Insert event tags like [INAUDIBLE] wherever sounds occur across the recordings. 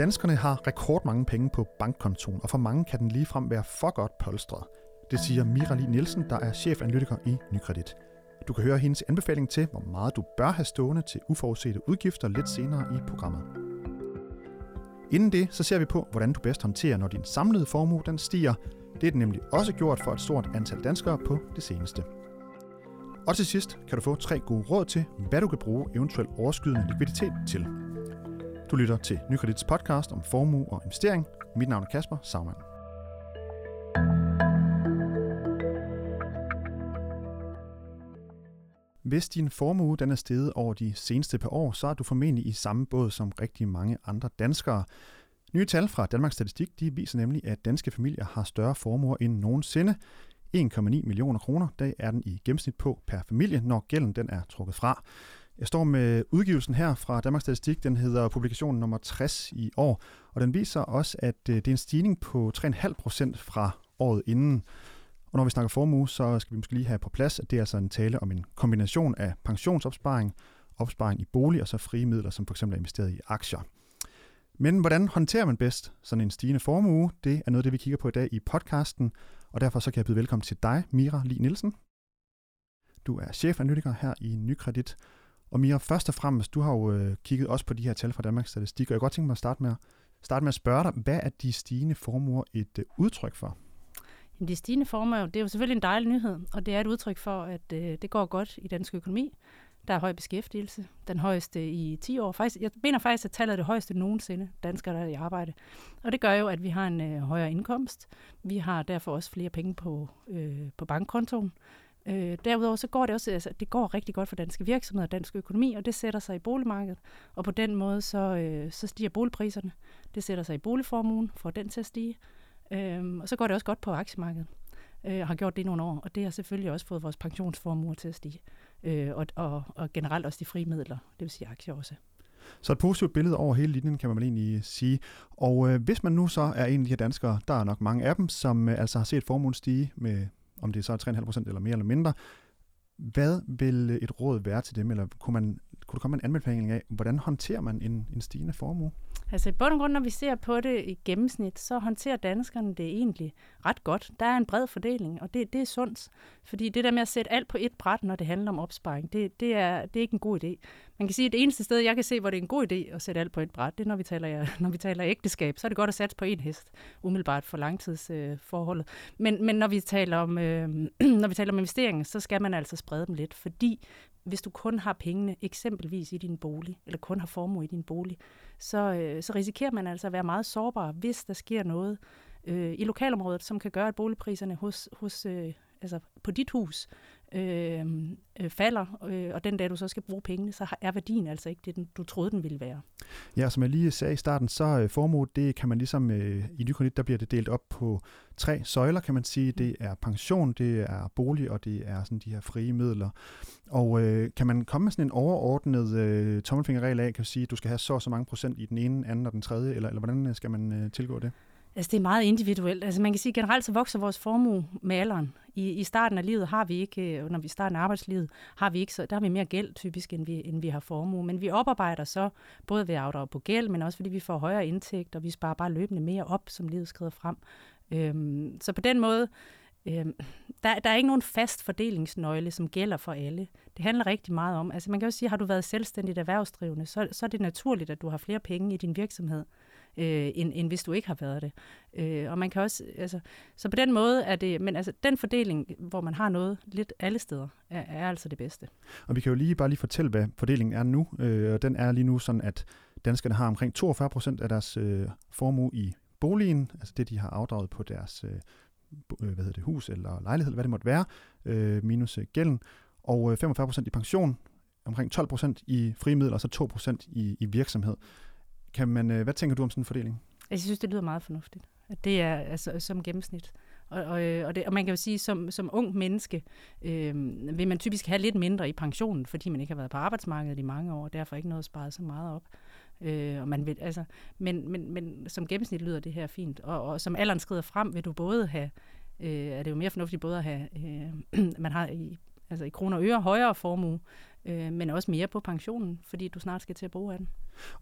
Danskerne har rekordmange penge på bankkontoen, og for mange kan den ligefrem være for godt polstret. Det siger Mirali Nielsen, der er chefanalytiker i Nykredit. Du kan høre hendes anbefaling til, hvor meget du bør have stående til uforudsete udgifter lidt senere i programmet. Inden det, så ser vi på, hvordan du bedst håndterer, når din samlede formue den stiger. Det er den nemlig også gjort for et stort antal danskere på det seneste. Og til sidst kan du få tre gode råd til, hvad du kan bruge eventuel overskydende likviditet til. Du lytter til Nykredits podcast om formue og investering. Mit navn er Kasper Sagmann. Hvis din formue den er steget over de seneste par år, så er du formentlig i samme båd som rigtig mange andre danskere. Nye tal fra Danmarks Statistik de viser nemlig, at danske familier har større formuer end nogensinde. 1,9 millioner kroner, der er den i gennemsnit på per familie, når gælden den er trukket fra. Jeg står med udgivelsen her fra Danmarks Statistik. Den hedder publikation nummer 60 i år, og den viser også, at øh, det er en stigning på 3,5 procent fra året inden. Og når vi snakker formue, så skal vi måske lige have på plads, at det er altså en tale om en kombination af pensionsopsparing, opsparing i bolig og så frie midler, som f.eks. er investeret i aktier. Men hvordan håndterer man bedst sådan en stigende formue? Det er noget det, vi kigger på i dag i podcasten, og derfor så kan jeg byde velkommen til dig, Mira Li Nielsen. Du er chefanalytiker her i Nykredit. Og Mira, først og fremmest, du har jo øh, kigget også på de her tal fra Danmarks Statistik, og jeg kunne godt tænke mig at starte med, starte med at spørge dig, hvad er de stigende formuer et øh, udtryk for? Jamen, de stigende formuer, det er jo selvfølgelig en dejlig nyhed, og det er et udtryk for, at øh, det går godt i dansk økonomi. Der er høj beskæftigelse, den højeste i 10 år. Faktisk, jeg mener faktisk, at tallet er det højeste nogensinde, danskere der er i arbejde. Og det gør jo, at vi har en øh, højere indkomst. Vi har derfor også flere penge på, øh, på bankkontoen. Øh, derudover så går det også, altså, det går rigtig godt for danske virksomheder og dansk økonomi, og det sætter sig i boligmarkedet. Og på den måde så, øh, så stiger boligpriserne. Det sætter sig i boligformuen, får den til at stige. Øh, og så går det også godt på aktiemarkedet. Øh, har gjort det i nogle år, og det har selvfølgelig også fået vores pensionsformuer til at stige. Øh, og, og, og generelt også de frie midler, det vil sige aktier også. Så et positivt billede over hele linjen, kan man vel egentlig sige. Og øh, hvis man nu så er en af de her danskere, der er nok mange af dem, som øh, altså har set formuen stige med, om det så er 3,5 procent eller mere eller mindre, hvad vil et råd være til dem, eller kunne, man, kunne du komme med en anbefaling af, hvordan håndterer man en, en stigende formue? Altså i bund og grund, når vi ser på det i gennemsnit, så håndterer danskerne det egentlig ret godt. Der er en bred fordeling, og det, det er sundt. Fordi det der med at sætte alt på et bræt, når det handler om opsparing, det, det, er, det er ikke en god idé. Man kan sige, at det eneste sted, jeg kan se, hvor det er en god idé at sætte alt på et bræt, det er, når vi taler, [LAUGHS] når vi taler ægteskab. Så er det godt at satse på en hest, umiddelbart for langtidsforholdet. Øh, men, men når vi taler om, øh, [CLEARS THROAT] når vi taler om investeringer, så skal man altså sprede dem lidt, fordi hvis du kun har pengene eksempelvis i din bolig, eller kun har formue i din bolig, så, øh, så risikerer man altså at være meget sårbar, hvis der sker noget øh, i lokalområdet, som kan gøre, at boligpriserne hos, hos øh, altså på dit hus øh, øh, falder, øh, og den dag du så skal bruge pengene, så er værdien altså ikke det, den, du troede, den ville være. Ja, som jeg lige sagde i starten, så øh, formue, det kan man ligesom øh, i Nykredit, der bliver det delt op på tre søjler, kan man sige. Det er pension, det er bolig, og det er sådan de her frie midler. Og øh, kan man komme med sådan en overordnet øh, tommelfingerregel af, kan du sige, at du skal have så og så mange procent i den ene, anden og den tredje, eller, eller hvordan skal man øh, tilgå det? Altså, det er meget individuelt. Altså, man kan sige, at generelt så vokser vores formue med alderen. I, I starten af livet har vi ikke, øh, når vi starter arbejdslivet, har vi ikke så, der har vi mere gæld typisk, end vi, end vi har formue. Men vi oparbejder så, både ved at afdrage på gæld, men også fordi vi får højere indtægt, og vi sparer bare løbende mere op, som livet skrider frem. Øhm, så på den måde, øhm, der, der er ikke nogen fast fordelingsnøgle, som gælder for alle. Det handler rigtig meget om, altså man kan jo sige, har du været selvstændigt erhvervsdrivende, så, så er det naturligt, at du har flere penge i din virksomhed øh, end, end hvis du ikke har været det. Øh, og man kan også, altså, så på den måde er det, men altså den fordeling, hvor man har noget lidt alle steder, er, er altså det bedste. Og vi kan jo lige bare lige fortælle, hvad fordelingen er nu. Øh, og den er lige nu sådan, at danskerne har omkring 42 procent af deres øh, formue i boligen, altså det, de har afdraget på deres øh, øh hvad hedder det, hus eller lejlighed, hvad det måtte være, øh, minus øh, gælden, og øh, 45 procent i pension, omkring 12 procent i frimidler, og så 2 procent i, i virksomhed. Kan man, øh, hvad tænker du om sådan en fordeling? Altså, jeg synes, det lyder meget fornuftigt. At det er altså, som gennemsnit. Og, og, øh, og, det, og man kan jo sige, som, som ung menneske øh, vil man typisk have lidt mindre i pensionen, fordi man ikke har været på arbejdsmarkedet i mange år, og derfor ikke noget sparet så meget op. Øh, og man vil, altså, men, men, men som gennemsnit lyder det her fint. Og, og som alderen skrider frem, vil du både have, øh, er det jo mere fornuftigt både at have, øh, [CLEARS THROAT] man har i altså i kroner og øre højere formue, øh, men også mere på pensionen, fordi du snart skal til at bruge af den.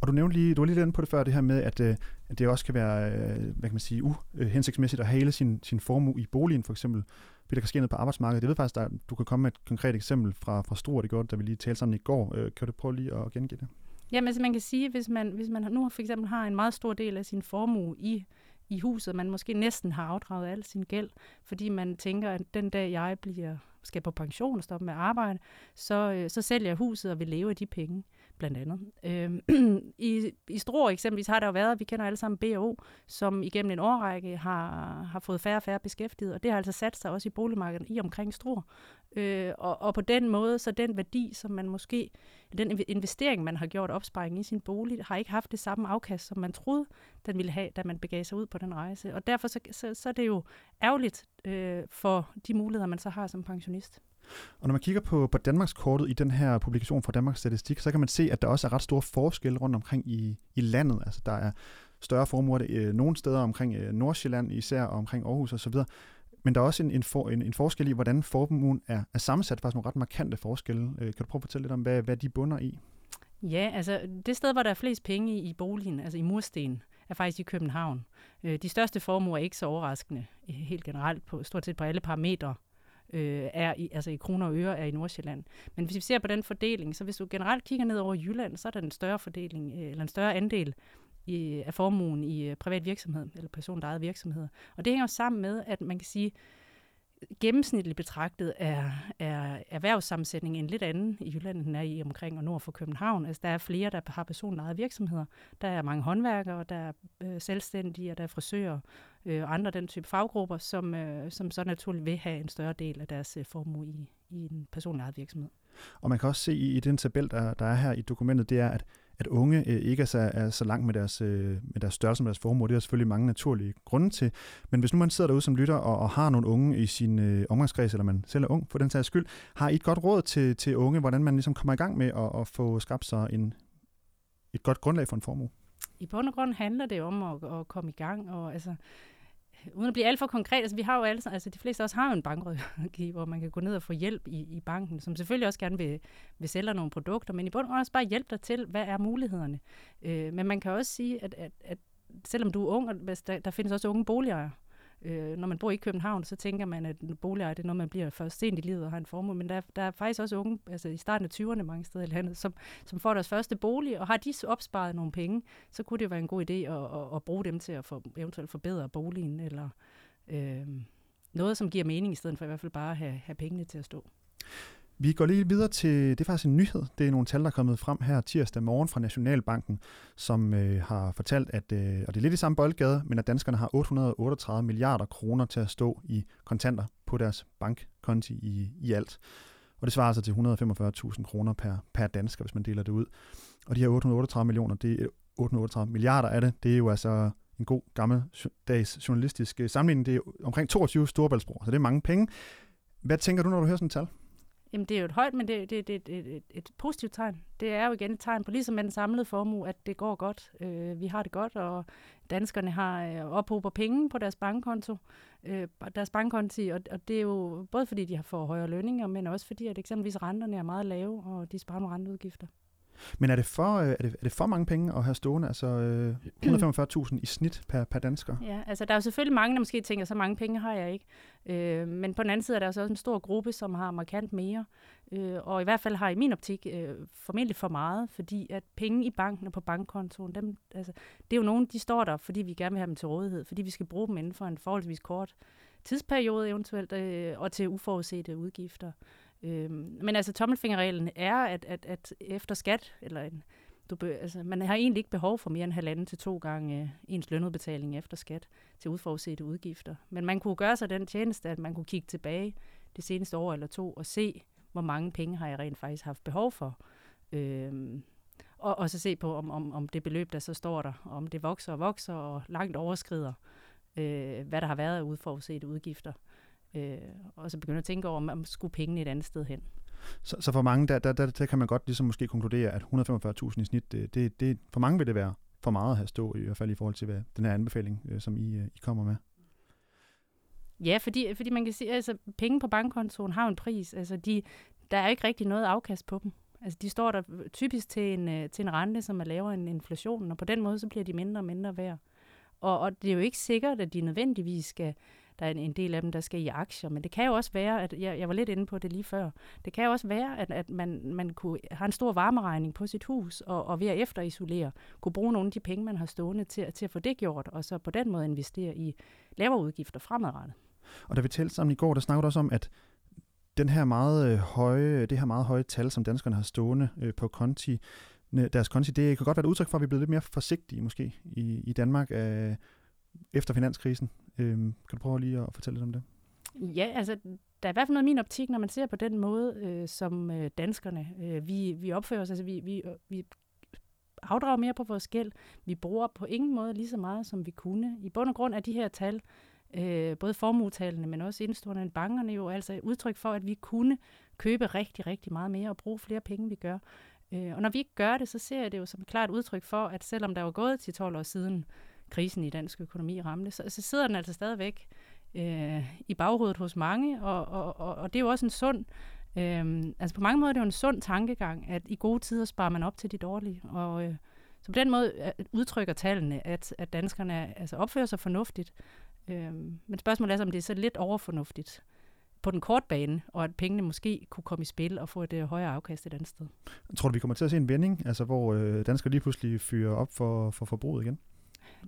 Og du nævnte lige, du var lige inde på det før, det her med, at, øh, at det også kan være, øh, hvad kan man sige, uhensigtsmæssigt at have hele sin, sin formue i boligen, for eksempel, fordi der kan ske noget på arbejdsmarkedet. Jeg ved faktisk, at du kan komme med et konkret eksempel fra, fra Struer, det godt, da vi lige talte sammen i går. Øh, kan du prøve lige at gengive det? Jamen, altså man kan sige, hvis man, hvis man nu for eksempel har en meget stor del af sin formue i i huset, man måske næsten har afdraget al sin gæld, fordi man tænker, at den dag jeg bliver skal på pension og stoppe med at arbejde, så, øh, så sælger jeg huset og vil leve af de penge, blandt andet. Øh, [CLEARS THROAT] I, I Struer eksempelvis har der jo været, vi kender alle sammen BO, som igennem en årrække har, har fået færre og færre beskæftiget, og det har altså sat sig også i boligmarkedet i omkring Struer. Øh, og, og på den måde, så den værdi, som man måske, den investering, man har gjort opsparing i sin bolig, har ikke haft det samme afkast, som man troede, den ville have, da man begav sig ud på den rejse. Og derfor så, så, så er det jo ærgerligt øh, for de muligheder, man så har som pensionist. Og når man kigger på, på Danmarkskortet i den her publikation fra Danmarks Statistik, så kan man se, at der også er ret store forskelle rundt omkring i, i landet. Altså der er større formuer øh, nogle steder omkring øh, Nordsjælland især, og omkring Aarhus osv. Men der er også en, en, for, en, en forskel i, hvordan formuen er, er sammensat. Faktisk nogle ret markante forskelle. Øh, kan du prøve at fortælle lidt om, hvad, hvad de bunder i? Ja, altså det sted, hvor der er flest penge i, i boligen, altså i mursten, er faktisk i København. Øh, de største formuer er ikke så overraskende øh, helt generelt på stort set på alle parametre øh, er i, altså i kroner og øre er i Nordsjælland. Men hvis vi ser på den fordeling, så hvis du generelt kigger ned over Jylland, så er der en større fordeling, øh, eller en større andel i, af formuen i øh, privat virksomhed, eller personligt eget virksomhed. Og det hænger sammen med, at man kan sige, gennemsnitligt betragtet er, er erhvervssammensætningen en lidt anden i Jylland, end den er i omkring og nord for København. Altså, der er flere, der har personlejede virksomheder. Der er mange håndværkere, der er øh, selvstændige, og der er frisører øh, og andre den type faggrupper, som, øh, som så naturligt vil have en større del af deres øh, formue i, i en personlig virksomhed. Og man kan også se i, i den tabel, der, der er her i dokumentet, det er, at at unge øh, ikke er så, er så langt med deres, øh, med deres størrelse med deres formue. Det er selvfølgelig mange naturlige grunde til. Men hvis nu man sidder derude som lytter og, og har nogle unge i sin øh, omgangskreds, eller man selv er ung for den sags skyld, har I et godt råd til, til unge, hvordan man ligesom kommer i gang med at, at få skabt sig en, et godt grundlag for en formue? I bund og grund handler det om at, at komme i gang, og altså, uden at blive alt for konkret, altså vi har jo alle, altså de fleste af os har jo en bankrådgiver, hvor man kan gå ned og få hjælp i, i banken, som selvfølgelig også gerne vil, vil sælge nogle produkter, men i bund og grund også bare hjælpe dig til, hvad er mulighederne. Øh, men man kan også sige, at, at, at selvom du er ung, og der, der findes også unge boligejere, Øh, når man bor i København, så tænker man, at boligejer det er noget, man bliver først sent i livet og har en formue. Men der, der er faktisk også unge, altså i starten af 20'erne mange steder i landet, som, som får deres første bolig, og har de opsparet nogle penge, så kunne det være en god idé at, at, at bruge dem til at for, eventuelt forbedre boligen, eller øh, noget, som giver mening, i stedet for i hvert fald bare at have, have pengene til at stå. Vi går lige videre til, det er faktisk en nyhed, det er nogle tal, der er kommet frem her tirsdag morgen fra Nationalbanken, som øh, har fortalt, at, øh, og det er lidt i samme boldgade, men at danskerne har 838 milliarder kroner til at stå i kontanter på deres bankkonti i, i alt. Og det svarer altså til 145.000 kroner per, per dansker, hvis man deler det ud. Og de her 838 millioner, det øh, er 838 milliarder af det, det er jo altså en god gammeldags journalistisk øh, sammenligning. Det er omkring 22 storebæltsbroer, så det er mange penge. Hvad tænker du, når du hører sådan et tal? Jamen, det er jo et højt, men det, det, det, det, et, et positivt tegn. Det er jo igen et tegn på, ligesom med den samlede formue, at det går godt. Øh, vi har det godt, og danskerne har øh, ophober penge på deres bankkonto, øh, deres bankkonti, og, og det er jo både fordi, de har fået højere lønninger, men også fordi, at eksempelvis renterne er meget lave, og de sparer nogle renteudgifter. Men er det for, øh, er det, er det for mange penge at have stående? Altså øh, [CLEARS THROAT] 145.000 i snit per, per dansker? Ja, altså der er jo selvfølgelig mange, der måske tænker, så mange penge har jeg ikke. Øh, men på den anden side er der altså også en stor gruppe, som har markant mere. Øh, og i hvert fald har i min optik øh, formentlig for meget, fordi at penge i banken og på bankkontoen, dem, altså, det er jo nogen, de står der, fordi vi gerne vil have dem til rådighed, fordi vi skal bruge dem inden for en forholdsvis kort tidsperiode eventuelt, øh, og til uforudsete udgifter. Øh, men altså tommelfingerreglen er, at, at, at efter skat, eller en, du be, altså, man har egentlig ikke behov for mere end halvanden til to gange øh, ens lønudbetaling efter skat til udforudsete udgifter. Men man kunne gøre sig den tjeneste, at man kunne kigge tilbage det seneste år eller to og se, hvor mange penge har jeg rent faktisk haft behov for. Øhm, og, og så se på, om, om, om det beløb, der så står der, om det vokser og vokser og langt overskrider, øh, hvad der har været af udforudsete udgifter øh, og så begynde at tænke over, om man skulle pengene et andet sted hen. Så, så for mange, der, der, der, der kan man godt ligesom måske konkludere, at 145.000 i snit, det, det, det, for mange vil det være for meget at have stå, i hvert fald i forhold til hvad, den her anbefaling, øh, som I, øh, I kommer med. Ja, fordi, fordi man kan sige, altså penge på bankkontoen har en pris. Altså de, der er ikke rigtig noget afkast på dem. Altså de står der typisk til en, øh, til en rente, som er lavere end inflationen, og på den måde så bliver de mindre og mindre værd. Og, og det er jo ikke sikkert, at de nødvendigvis skal, der er en, en del af dem, der skal i aktier, men det kan jo også være, at jeg, jeg var lidt inde på det lige før, det kan jo også være, at, at man, man kunne have en stor varmeregning på sit hus, og, og ved at efterisolere, kunne bruge nogle af de penge, man har stående til, til at få det gjort, og så på den måde investere i lavere udgifter fremadrettet. Og da vi talte sammen i går, der snakkede du også om, at den her meget øh, høje, det her meget høje tal, som danskerne har stående øh, på konti, øh, deres konti, det kan godt være et udtryk for, at vi er blevet lidt mere forsigtige måske i, i Danmark af, efter finanskrisen. Øh, kan du prøve lige at fortælle lidt om det? Ja, altså der er i hvert fald noget i min optik, når man ser på den måde, øh, som øh, danskerne, øh, vi, vi opfører os, altså vi, vi, vi afdrager mere på vores gæld. Vi bruger på ingen måde lige så meget, som vi kunne. I bund og grund er de her tal, øh, både formuetalene, men også indstående bankerne jo altså et udtryk for, at vi kunne købe rigtig, rigtig meget mere og bruge flere penge, vi gør. Øh, og når vi ikke gør det, så ser jeg det jo som et klart udtryk for, at selvom der var gået til 12 år siden, krisen i dansk økonomi ramte, så, så sidder den altså stadigvæk øh, i baghovedet hos mange, og, og, og, og det er jo også en sund, øh, altså på mange måder er det jo en sund tankegang, at i gode tider sparer man op til de dårlige, og øh, så på den måde øh, udtrykker tallene, at, at danskerne altså opfører sig fornuftigt, øh, men spørgsmålet er, om det er så lidt overfornuftigt på den korte bane, og at pengene måske kunne komme i spil og få et øh, højere afkast et andet sted. Tror du, vi kommer til at se en vending, altså hvor øh, danskere lige pludselig fyrer op for, for forbruget igen?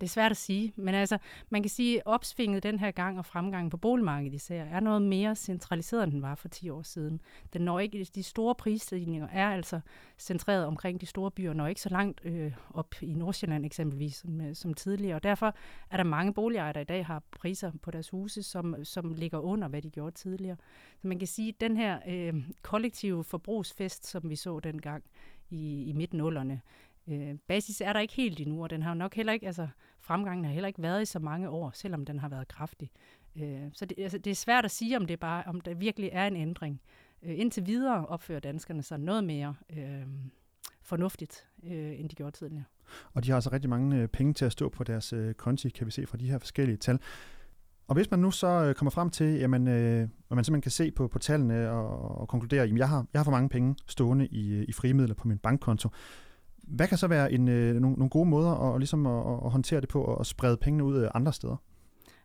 Det er svært at sige, men altså, man kan sige, at opsvinget den her gang og fremgangen på boligmarkedet især er noget mere centraliseret, end den var for 10 år siden. Den når ikke, de store prisstigninger er altså centreret omkring de store byer, når ikke så langt øh, op i Nordsjælland eksempelvis, som, øh, som tidligere. Og derfor er der mange boligejere, der i dag har priser på deres huse, som, som ligger under, hvad de gjorde tidligere. Så man kan sige, at den her øh, kollektive forbrugsfest, som vi så dengang i, i midten Øh, basis er der ikke helt endnu, og den har nok heller ikke, altså fremgangen har heller ikke været i så mange år, selvom den har været kraftig. Øh, så det, altså, det er svært at sige, om det bare, om der virkelig er en ændring. Øh, indtil videre opfører danskerne sig noget mere øh, fornuftigt, øh, end de gjorde tidligere. Og de har altså rigtig mange øh, penge til at stå på deres øh, konti, kan vi se fra de her forskellige tal. Og hvis man nu så øh, kommer frem til, jamen, øh, at man simpelthen kan se på, på tallene og, og konkludere, at jeg har, jeg har for mange penge stående i, øh, i frimidler på min bankkonto, hvad kan så være en, øh, nogle, nogle gode måder at, ligesom at, at håndtere det på og at sprede pengene ud øh, andre steder?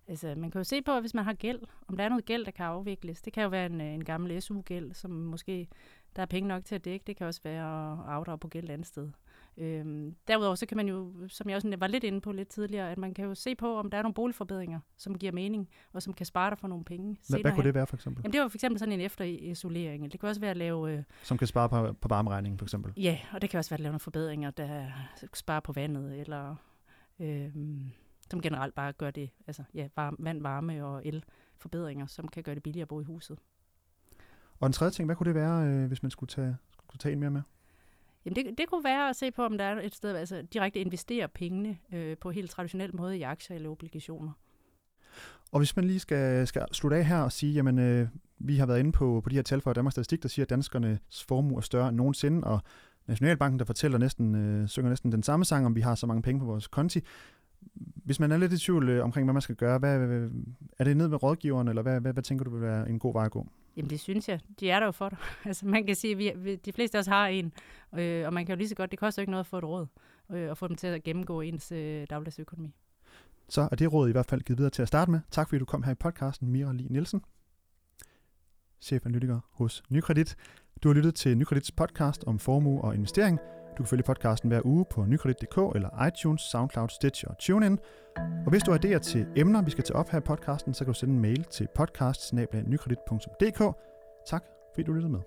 Altså, man kan jo se på, hvis man har gæld, om der er noget gæld, der kan afvikles. Det kan jo være en, øh, en gammel SU-gæld, som måske der er penge nok til at dække. Det kan også være at afdrage på gæld andet sted. Øhm, derudover så kan man jo, som jeg også var lidt inde på lidt tidligere, at man kan jo se på, om der er nogle boligforbedringer, som giver mening, og som kan spare dig for nogle penge. Hvad, hvad kunne det være for eksempel? Jamen det var for eksempel sådan en efterisolering. Det kan også være at lave... Øh, som kan spare på, på varmeregningen for eksempel? Ja, og det kan også være at lave nogle forbedringer, der sparer på vandet, eller... Øh, som generelt bare gør det, altså ja, varme, vand, varme og el forbedringer, som kan gøre det billigere at bo i huset. Og en tredje ting, hvad kunne det være, øh, hvis man skulle tage, skulle tage en mere med? Jamen det, det kunne være at se på, om der er et sted, altså direkte investere pengene øh, på helt traditionel måde i aktier eller obligationer. Og hvis man lige skal, skal slutte af her og sige, jamen øh, vi har været inde på, på de her tal fra Danmarks Statistik, der siger, at danskernes formue er større end nogensinde, og Nationalbanken, der fortæller næsten, øh, synger næsten den samme sang, om vi har så mange penge på vores konti. Hvis man er lidt i tvivl øh, omkring, hvad man skal gøre, hvad, er det ned ved rådgiveren, eller hvad, hvad, hvad tænker du vil være en god vej at gå? Jamen det synes jeg. De er der jo for dig. [LAUGHS] altså man kan sige, at vi, de fleste af os har en, øh, og man kan jo lige så godt, det koster ikke noget at få et råd, øh, og få dem til at gennemgå ens øh, dagligdagsøkonomi. Så er det råd i hvert fald givet videre til at starte med. Tak fordi du kom her i podcasten, Mira Lee Nielsen, chefanalytiker hos Nykredit. Du har lyttet til Nykredits podcast om formue og investering. Du kan følge podcasten hver uge på nykredit.dk eller iTunes, SoundCloud, Stitch og TuneIn. Og hvis du har idéer til emner, vi skal tage op her i podcasten, så kan du sende en mail til podcast Tak fordi du lyttede med.